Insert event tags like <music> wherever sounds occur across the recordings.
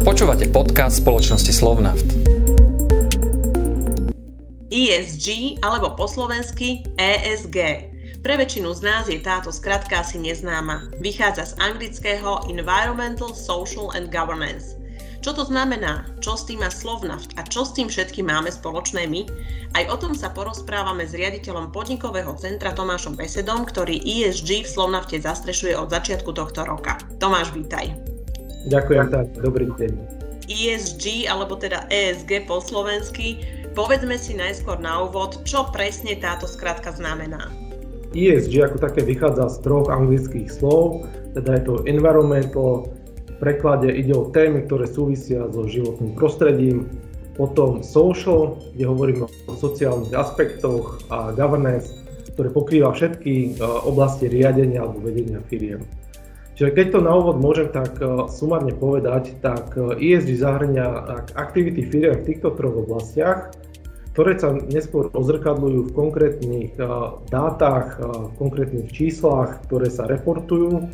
Počúvate podcast spoločnosti Slovnaft. ESG alebo po slovensky ESG. Pre väčšinu z nás je táto skratka asi neznáma. Vychádza z anglického Environmental, Social and Governance. Čo to znamená? Čo s tým má Slovnaft a čo s tým všetkým máme spoločné my? Aj o tom sa porozprávame s riaditeľom podnikového centra Tomášom Besedom, ktorý ESG v Slovnafte zastrešuje od začiatku tohto roka. Tomáš, vítaj. Ďakujem, tak, dobrý deň. ESG, alebo teda ESG po slovensky, povedzme si najskôr na úvod, čo presne táto skratka znamená. ESG ako také vychádza z troch anglických slov, teda je to environmental, preklade ide o témy, ktoré súvisia so životným prostredím, potom social, kde hovoríme o sociálnych aspektoch a governance, ktoré pokrýva všetky e, oblasti riadenia alebo vedenia firiem. Čiže keď to na úvod môžem tak e, sumárne povedať, tak ESG e zahrňa aktivity firiem v týchto troch oblastiach, ktoré sa neskôr ozrkadľujú v konkrétnych dátach, v konkrétnych číslach, ktoré sa reportujú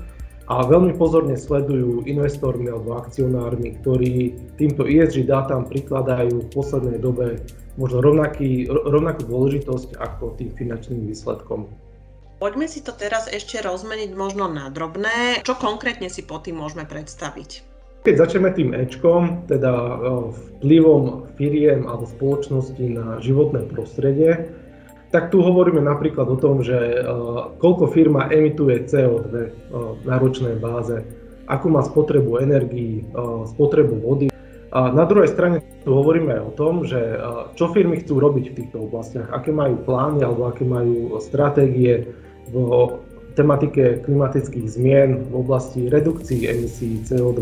a veľmi pozorne sledujú investormi alebo akcionármi, ktorí týmto ESG dátam prikladajú v poslednej dobe možno rovnaký, rovnakú dôležitosť ako tým finančným výsledkom. Poďme si to teraz ešte rozmeniť možno na drobné. Čo konkrétne si pod tým môžeme predstaviť? Keď začneme tým Ečkom, teda e, vplyvom firiem alebo spoločnosti na životné prostredie, tak tu hovoríme napríklad o tom, že uh, koľko firma emituje CO2 uh, e, na ročnej báze, akú má spotrebu energií, uh, spotrebu vody. A na druhej strane tu hovoríme aj o tom, že čo firmy chcú robiť v týchto oblastiach, aké majú plány alebo aké majú stratégie v tematike klimatických zmien v oblasti redukcií emisí CO2,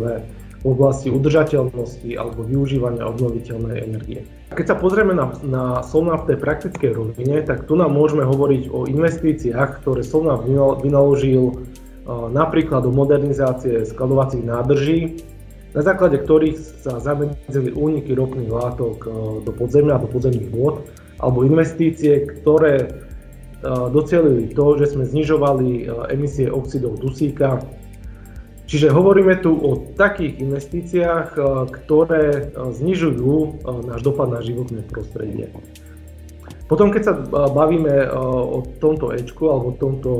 v oblasti udržateľnosti alebo využívania obnoviteľnej energie. Keď sa pozrieme na, na Solna v tej praktickej rovine, tak tu nám môžeme hovoriť o investíciách, ktoré Solna vynaložil napríklad do modernizácie skladovacích nádrží, na základe ktorých sa zamedzili úniky ropných látok do podzemia, do podzemných vôd, alebo investície, ktoré docielili to, že sme znižovali emisie oxidov dusíka Čiže hovoríme tu o takých investíciách, eh, ktoré znižujú náš dopad na životné prostredie. Potom, keď sa bavíme o tomto Ečku alebo o tomto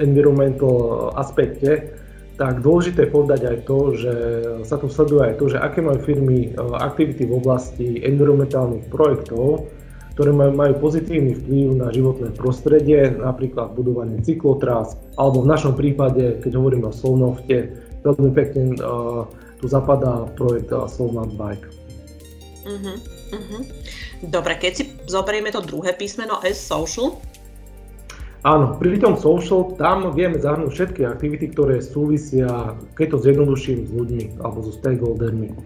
environmental aspekte, tak dôležité je povedať aj to, že sa tu sleduje aj to, že aké majú firmy aktivity v oblasti environmentálnych projektov, ktoré majú, pozitívny vplyv na životné prostredie, napríklad budovanie cyklotrás, alebo v našom prípade, keď hovoríme o Solnofte, veľmi pekne uh, tu zapadá projekt uh, Solnaft Bike. Uh-huh, uh-huh. Dobre, keď si zoberieme to druhé písmeno S Social, Áno, pri tom social tam vieme zahrnúť všetky aktivity, ktoré súvisia, keď to zjednoduším, s ľuďmi alebo so stakeholdermi.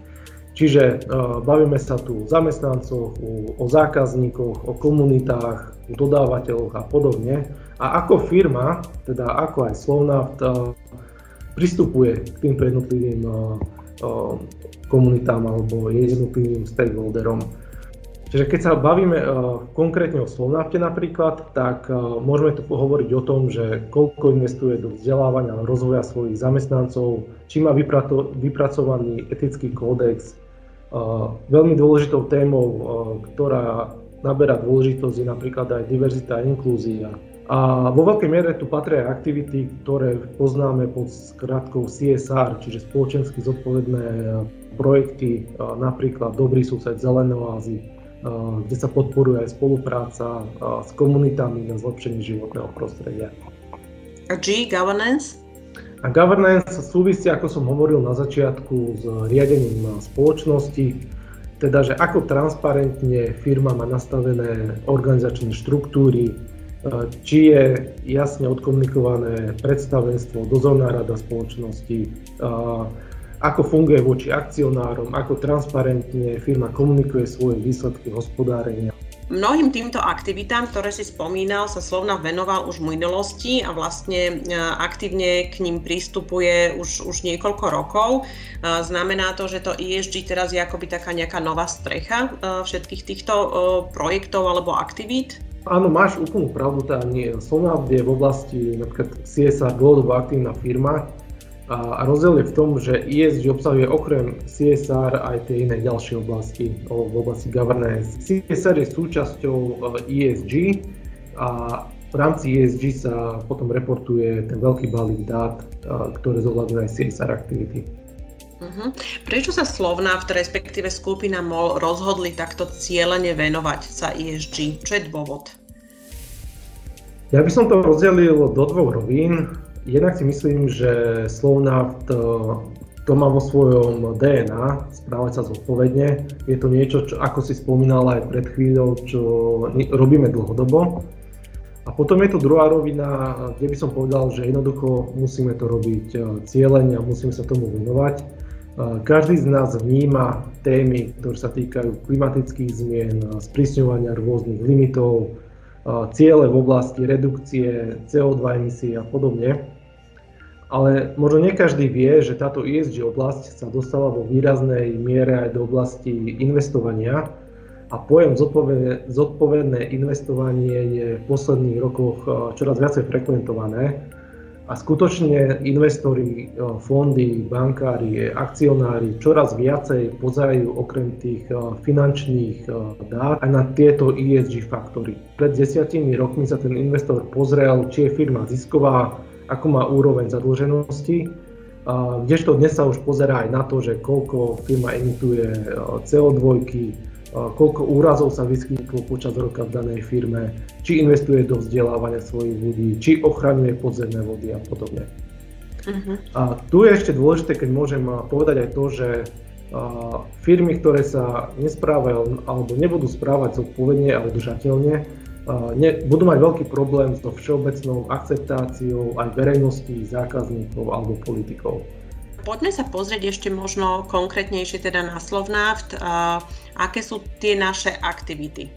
Čiže uh, bavíme sa tu o zamestnancoch, o, zákazníkoch, o komunitách, o dodávateľoch a podobne. A ako firma, teda ako aj Slovnaft, uh, pristupuje k týmto jednotlivým uh, komunitám alebo jednotlivým stakeholderom. Čiže keď sa bavíme konkrétne o Slovnafte napríklad, tak môžeme tu hovoriť o tom, že koľko investuje do vzdelávania a rozvoja svojich zamestnancov, či má vypracovaný etický kódex, Veľmi dôležitou témou, ktorá naberá dôležitosť, je napríklad aj diverzita a inklúzia. A vo veľkej miere tu patria aj aktivity, ktoré poznáme pod skratkou CSR, čiže spoločensky zodpovedné projekty, napríklad Dobrý sused, Zelené oázy, kde sa podporuje aj spolupráca s komunitami na zlepšenie životného prostredia. A G, governance? A governance súvisí, ako som hovoril na začiatku, s riadením spoločnosti, teda, že ako transparentne firma má nastavené organizačné štruktúry, e, či je jasne odkomunikované predstavenstvo, dozorná rada spoločnosti, e, ako funguje voči akcionárom, ako transparentne firma komunikuje svoje výsledky hospodárenia. Mnohým týmto aktivitám, ktoré si spomínal, sa Slovna venoval už v minulosti a vlastne e, aktívne k ním prístupuje už, už niekoľko rokov. E, znamená to, že to ESG teraz je akoby taká nejaká nová strecha e, všetkých týchto projektov alebo aktivít? Áno, máš úplnú pravdu, tá nie. Slovna je v oblasti napríklad CSR dlhodobo aktívna firma, A rozdiel je v tom, že ESG obsahuje okrem CSR aj tie iné ďalšie oblasti v oblasti governance. CSR je súčasťou ESG a v rámci ESG sa potom reportuje ten veľký balík dát, ktoré zohľadňuje aj CSR aktivity. Uh-huh. Prečo sa Slovnaft, respektíve skupina MOL, rozhodli takto cieľene venovať sa ESG? Čo je dôvod? Ja by som to rozdelil do dvoch rovín. Jednak si myslím, že Slovnaft to má vo svojom DNA, správať sa zodpovedne. Je to niečo, čo, ako si spomínala aj pred chvíľou, čo robíme dlhodobo. A potom je to druhá rovina, kde by som povedal, že jednoducho musíme to robiť eh, cieľene a musíme sa tomu venovať. Eh, každý z nás vníma témy, ktoré sa týkajú klimatických zmien, sprísňovania rôznych limitov, ciele v oblasti redukcie CO2 emisí a podobne. Ale možno nie každý vie, že táto ESG oblasť sa dostala vo výraznej miere aj do oblasti investovania a pojem zodpovedné, zodpovedné investovanie je v posledných rokoch čoraz viacej frekventované a skutočne investori, fondy, bankári, akcionári čoraz viacej pozerajú okrem tých finančných dát aj na tieto ESG faktory. Pred desiatimi rokmi sa ten investor pozrel, či je firma zisková, ako má úroveň zadlženosti, kdežto dnes sa už pozerá aj na to, že koľko firma emituje CO2, koľko úrazov sa vyskytlo počas roka v danej firme, či investuje do vzdelávania svojich ľudí, či ochraňuje podzemné vody a podobne. Uh-huh. A tu je ešte dôležité, keď môžem povedať aj to, že firmy, ktoré sa nesprávajú alebo nebudú správať zodpovedne a udržateľne, ne, budú mať veľký problém so všeobecnou akceptáciou aj verejnosti, zákazníkov alebo politikov. Poďme sa pozrieť ešte možno konkrétnejšie teda na Slovnaft. Aké sú tie naše aktivity?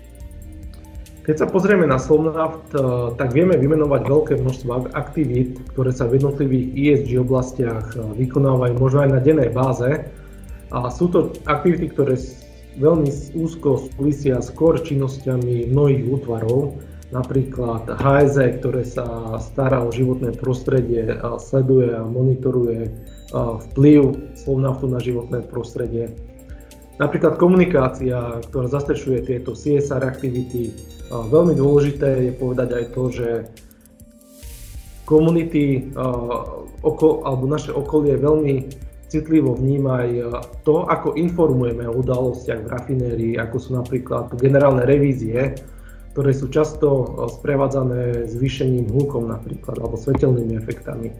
Keď sa pozrieme na Slovnaft, tak vieme vymenovať veľké množstvo aktivít, ktoré sa v jednotlivých ESG oblastiach vykonávajú možno aj na dennej báze. A sú to aktivity, ktoré veľmi úzko súvisia s core činnosťami mnohých útvarov, napríklad HSE, ktoré sa stará o životné prostredie, sleduje a monitoruje vplyv Slovnaftu na životné prostredie. Napríklad komunikácia, ktorá zastrešuje tieto CSR aktivity. Veľmi dôležité je povedať aj to, že komunity alebo naše okolie veľmi citlivo vníma aj e, to, ako informujeme o udalostiach v rafinérii, ako sú napríklad generálne revízie, ktoré sú často e, sprevádzané zvýšením hlukom napríklad, alebo svetelnými efektami. E,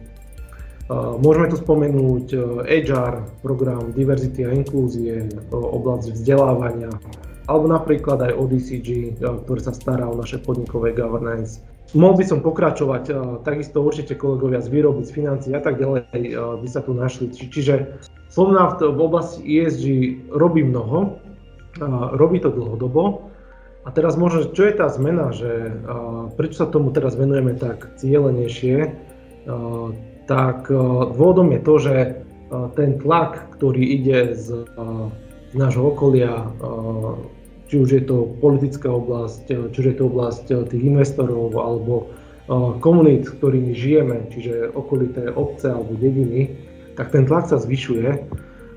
môžeme tu spomenúť HR, program diverzity a inklúzie, oblasť vzdelávania, alebo napríklad aj ODCG, ktorý sa stará o naše podnikové governance. Mohol by som pokračovať, eh, takisto určite kolegovia z výroby, z financií a tak ďalej eh, by sa tu našli. Čiže Slovnaft v oblasti ESG robí mnoho, robí to dlhodobo. A teraz možno, čo je tá zmena, že eh, prečo sa tomu teraz venujeme tak cieľenejšie, tak dôvodom je to, že ten tlak, ktorý ide z nášho okolia, či už je to politická oblasť, či už je to oblasť tých investorov alebo komunít, ktorými žijeme, čiže okolité obce alebo dediny, tak ten tlak sa zvyšuje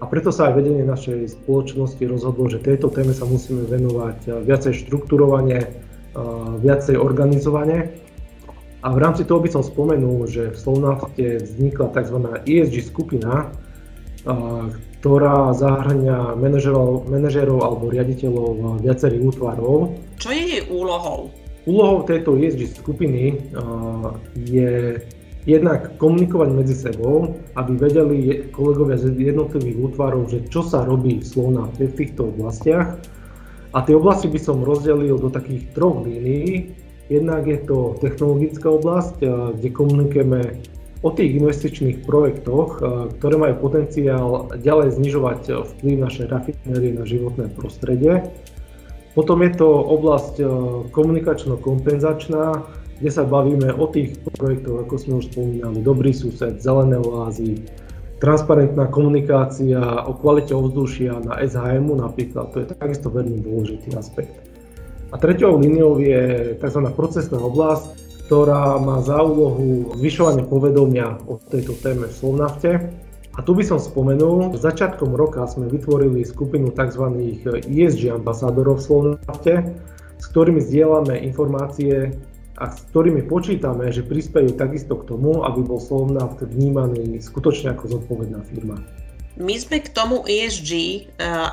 a preto sa aj vedenie našej spoločnosti rozhodlo, že tejto téme sa musíme venovať viacej štrukturovane, viacej organizovane. A v rámci toho by som spomenul, že v Slovnafte vznikla tzv. ESG skupina, ktorá zahrňa manažerov, manažerov alebo riaditeľov viacerých útvarov. Čo je jej úlohou? Úlohou tejto ESG skupiny je jednak komunikovať medzi sebou, aby vedeli kolegovia z jednotlivých útvarov, že čo sa robí slovna v týchto oblastiach. A tie oblasti by som rozdelil do takých troch línií. Jednak je to technologická oblasť, kde komunikujeme o tých investičných projektoch, eh, ktoré majú potenciál ďalej znižovať vplyv našej rafinérie na životné prostredie. Potom je to oblasť eh, komunikačno-kompenzačná, kde sa bavíme o tých projektoch, ako sme už spomínali, dobrý sused, zelené oázy, transparentná komunikácia o kvalite ovzdušia na SHM napríklad, to je takisto veľmi dôležitý aspekt. A treťou líniou je tzv. procesná oblasť, ktorá má za úlohu zvyšovanie povedomia o tejto téme v Slovnafte. A tu by som spomenul, začiatkom roka sme vytvorili skupinu tzv. ESG ambasádorov v Slovnafte, s ktorými zdieľame informácie a s ktorými počítame, že prispejú takisto k tomu, aby bol Slovnaft vnímaný skutočne ako zodpovedná firma. My sme k tomu ESG e,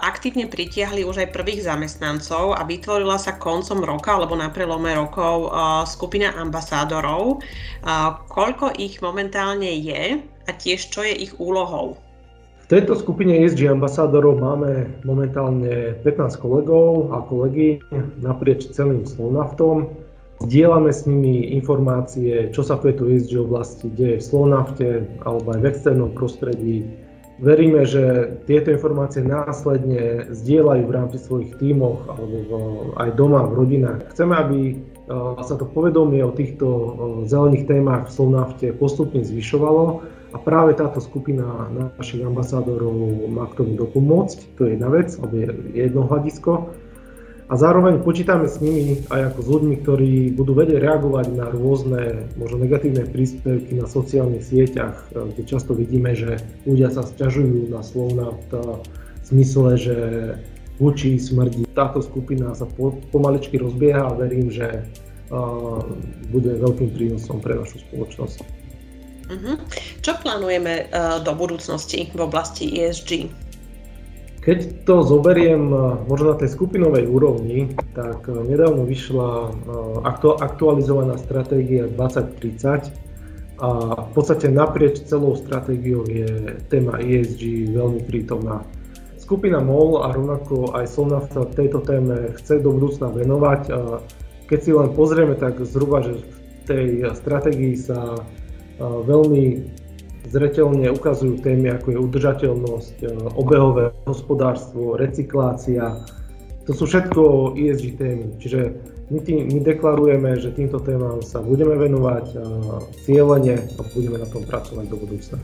aktívne pritiahli už aj prvých zamestnancov a vytvorila sa koncom roka alebo na prelome rokov uh, skupina ambasádorov. Uh, koľko ich momentálne je a tiež čo je ich úlohou? V tejto skupine ESG ambasádorov máme momentálne 15 kolegov a kolegy naprieč celým Slovnaftom. Zdieľame s nimi informácie, čo sa v tejto ESG oblasti deje v Slovnafte alebo aj v externom prostredí, Veríme, že tieto informácie následne zdieľajú v rámci svojich tímoch alebo aj doma, v rodinách. Chceme, aby e, sa to povedomie o týchto e, zelených témach v Slovnafte postupne zvyšovalo a práve táto skupina našich ambasádorov má k tomu dopomôcť. To je jedna vec, alebo je jedno hľadisko a zároveň počítame s nimi aj ako s ľuďmi, ktorí budú vedieť reagovať na rôzne možno negatívne príspevky na sociálnych sieťach, eh, kde často vidíme, že ľudia sa sťažujú na slovná v zmysle, že voči smrdí. Táto skupina sa po, pomaličky rozbieha a verím, že uh, bude veľkým prínosom pre našu spoločnosť. Uh-huh. Čo plánujeme uh, do budúcnosti v oblasti ESG? Keď to zoberiem eh, možno na tej skupinovej úrovni, tak eh, nedávno vyšla eh, aktualizovaná stratégia 2030 a v podstate naprieč celou stratégiou je téma ESG veľmi prítomná. Skupina MOL a rovnako aj Solnafta tejto téme chce do budúcna venovať. Keď si len pozrieme, tak zhruba, že v tej stratégii sa veľmi zreteľne ukazujú témy ako je udržateľnosť, e, obehové hospodárstvo, recyklácia. To sú všetko ESG témy, čiže my, tým, my deklarujeme, že týmto témam sa budeme venovať e, cieľene a budeme na tom pracovať do budúcna.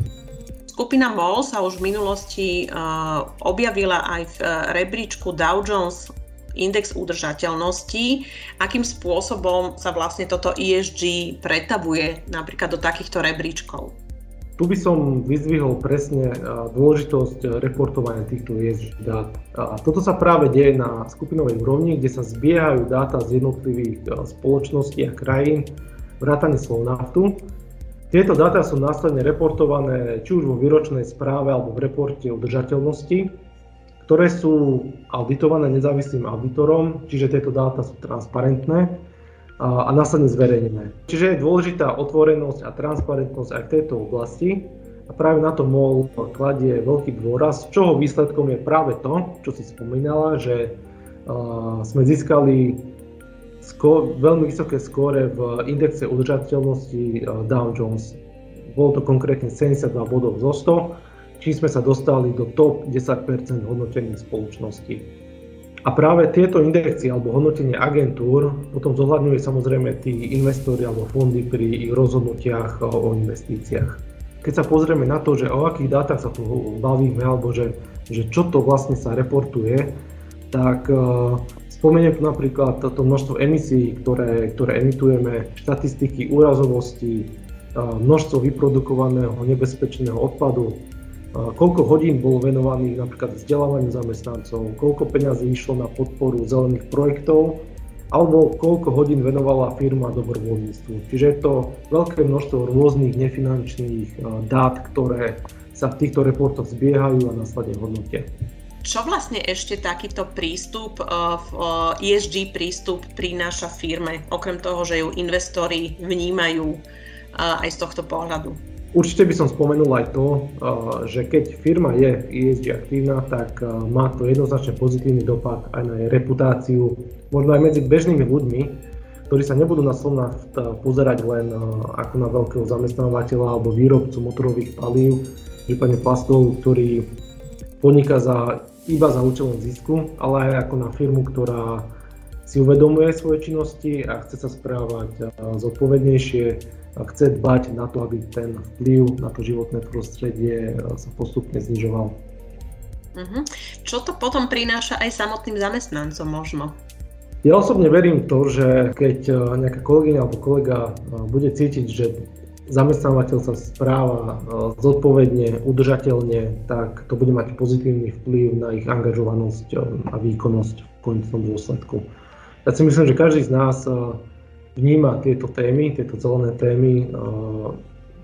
Skupina MOL sa už v minulosti uh, objavila aj v uh, rebríčku Dow Jones index udržateľnosti, akým spôsobom sa vlastne toto ESG pretavuje napríklad do takýchto rebríčkov. Tu by som vyzvihol presne dôležitosť reportovania týchto ESG dát. A toto sa práve deje na skupinovej úrovni, kde sa zbiehajú dáta z jednotlivých spoločností a krajín, vrátane Slovnaftu. Tieto dáta sú následne reportované či už vo výročnej správe alebo v reporte udržateľnosti, ktoré sú auditované nezávislým auditorom, čiže tieto dáta sú transparentné a následne zverejnené. Čiže je dôležitá otvorenosť a transparentnosť aj v tejto oblasti a práve na to MOL kladie veľký dôraz, čoho výsledkom je práve to, čo si spomínala, že sme získali skó- veľmi vysoké skóre v indexe udržateľnosti Dow Jones. Bolo to konkrétne 72 bodov zo 100, čím sme sa dostali do top 10% hodnotených spoločností. A práve tieto indexy alebo hodnotenie agentúr potom zohľadňuje samozrejme tí investori alebo fondy pri ich rozhodnutiach o investíciách. Keď sa pozrieme na to, že o akých dátach sa tu bavíme alebo že, že čo to vlastne sa reportuje, tak uh, spomeniem tu napríklad toto množstvo emisí, ktoré, ktoré emitujeme, štatistiky úrazovosti, uh, množstvo vyprodukovaného nebezpečného odpadu, koľko hodín bolo venovaných napríklad vzdelávaniu zamestnancov, koľko peňazí išlo na podporu zelených projektov, alebo koľko hodín venovala firma dobrovoľníctvu. Čiže je to veľké množstvo rôznych nefinančných dát, ktoré sa v týchto reportoch zbiehajú a následne hodnotia. Čo vlastne ešte takýto prístup, ESG prístup prináša firme, okrem toho, že ju investori vnímajú aj z tohto pohľadu? Určite by som spomenul aj to, že keď firma je ESG aktívna, tak má to jednoznačne pozitívny dopad aj na jej reputáciu, možno aj medzi bežnými ľuďmi, ktorí sa nebudú na Slovna pozerať len ako na veľkého zamestnávateľa alebo výrobcu motorových palív, prípadne plastov, ktorý podniká za, iba za účelom zisku, ale aj ako na firmu, ktorá si uvedomuje svoje činnosti a chce sa správať zodpovednejšie, chce dbať na to, aby ten vplyv na to životné prostredie e, sa postupne znižoval. Uh-huh. Čo to potom prináša aj samotným zamestnancom možno? Ja osobne verím to, že keď e, nejaká kolegyňa alebo kolega bude cítiť, že zamestnávateľ sa správa zodpovedne, udržateľne, tak to bude mať pozitívny vplyv na ich angažovanosť a výkonnosť v konečnom dôsledku. Ja si myslím, že každý z nás vníma tieto témy, tieto zelené témy,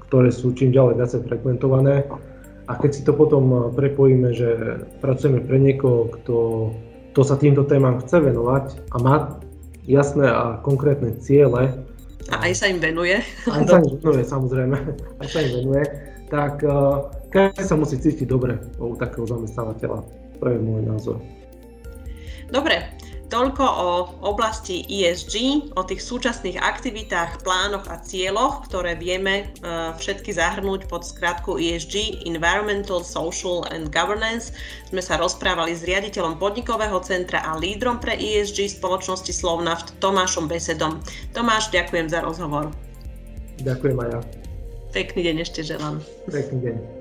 ktoré sú čím ďalej viacej frekventované. A keď si to potom prepojíme, že pracujeme pre niekoho, kto kto sa týmto témam chce venovať a má jasné a konkrétne ciele. A aj sa im venuje. <laughs> Aj sa im venuje, samozrejme. Aj sa im venuje. Tak každý sa musí cítiť dobre u takého zamestnávateľa. To je môj názor. Dobre, Toľko o oblasti ESG, o tých súčasných aktivitách, plánoch a cieľoch, ktoré vieme uh, všetky zahrnúť pod skratku ESG, Environmental, Social and Governance. Sme sa rozprávali s riaditeľom podnikového centra a lídrom pre ESG spoločnosti Slovnaft Tomášom Besedom. Tomáš, ďakujem za rozhovor. Ďakujem aj ja. Pekný deň ešte želám. Pekný deň.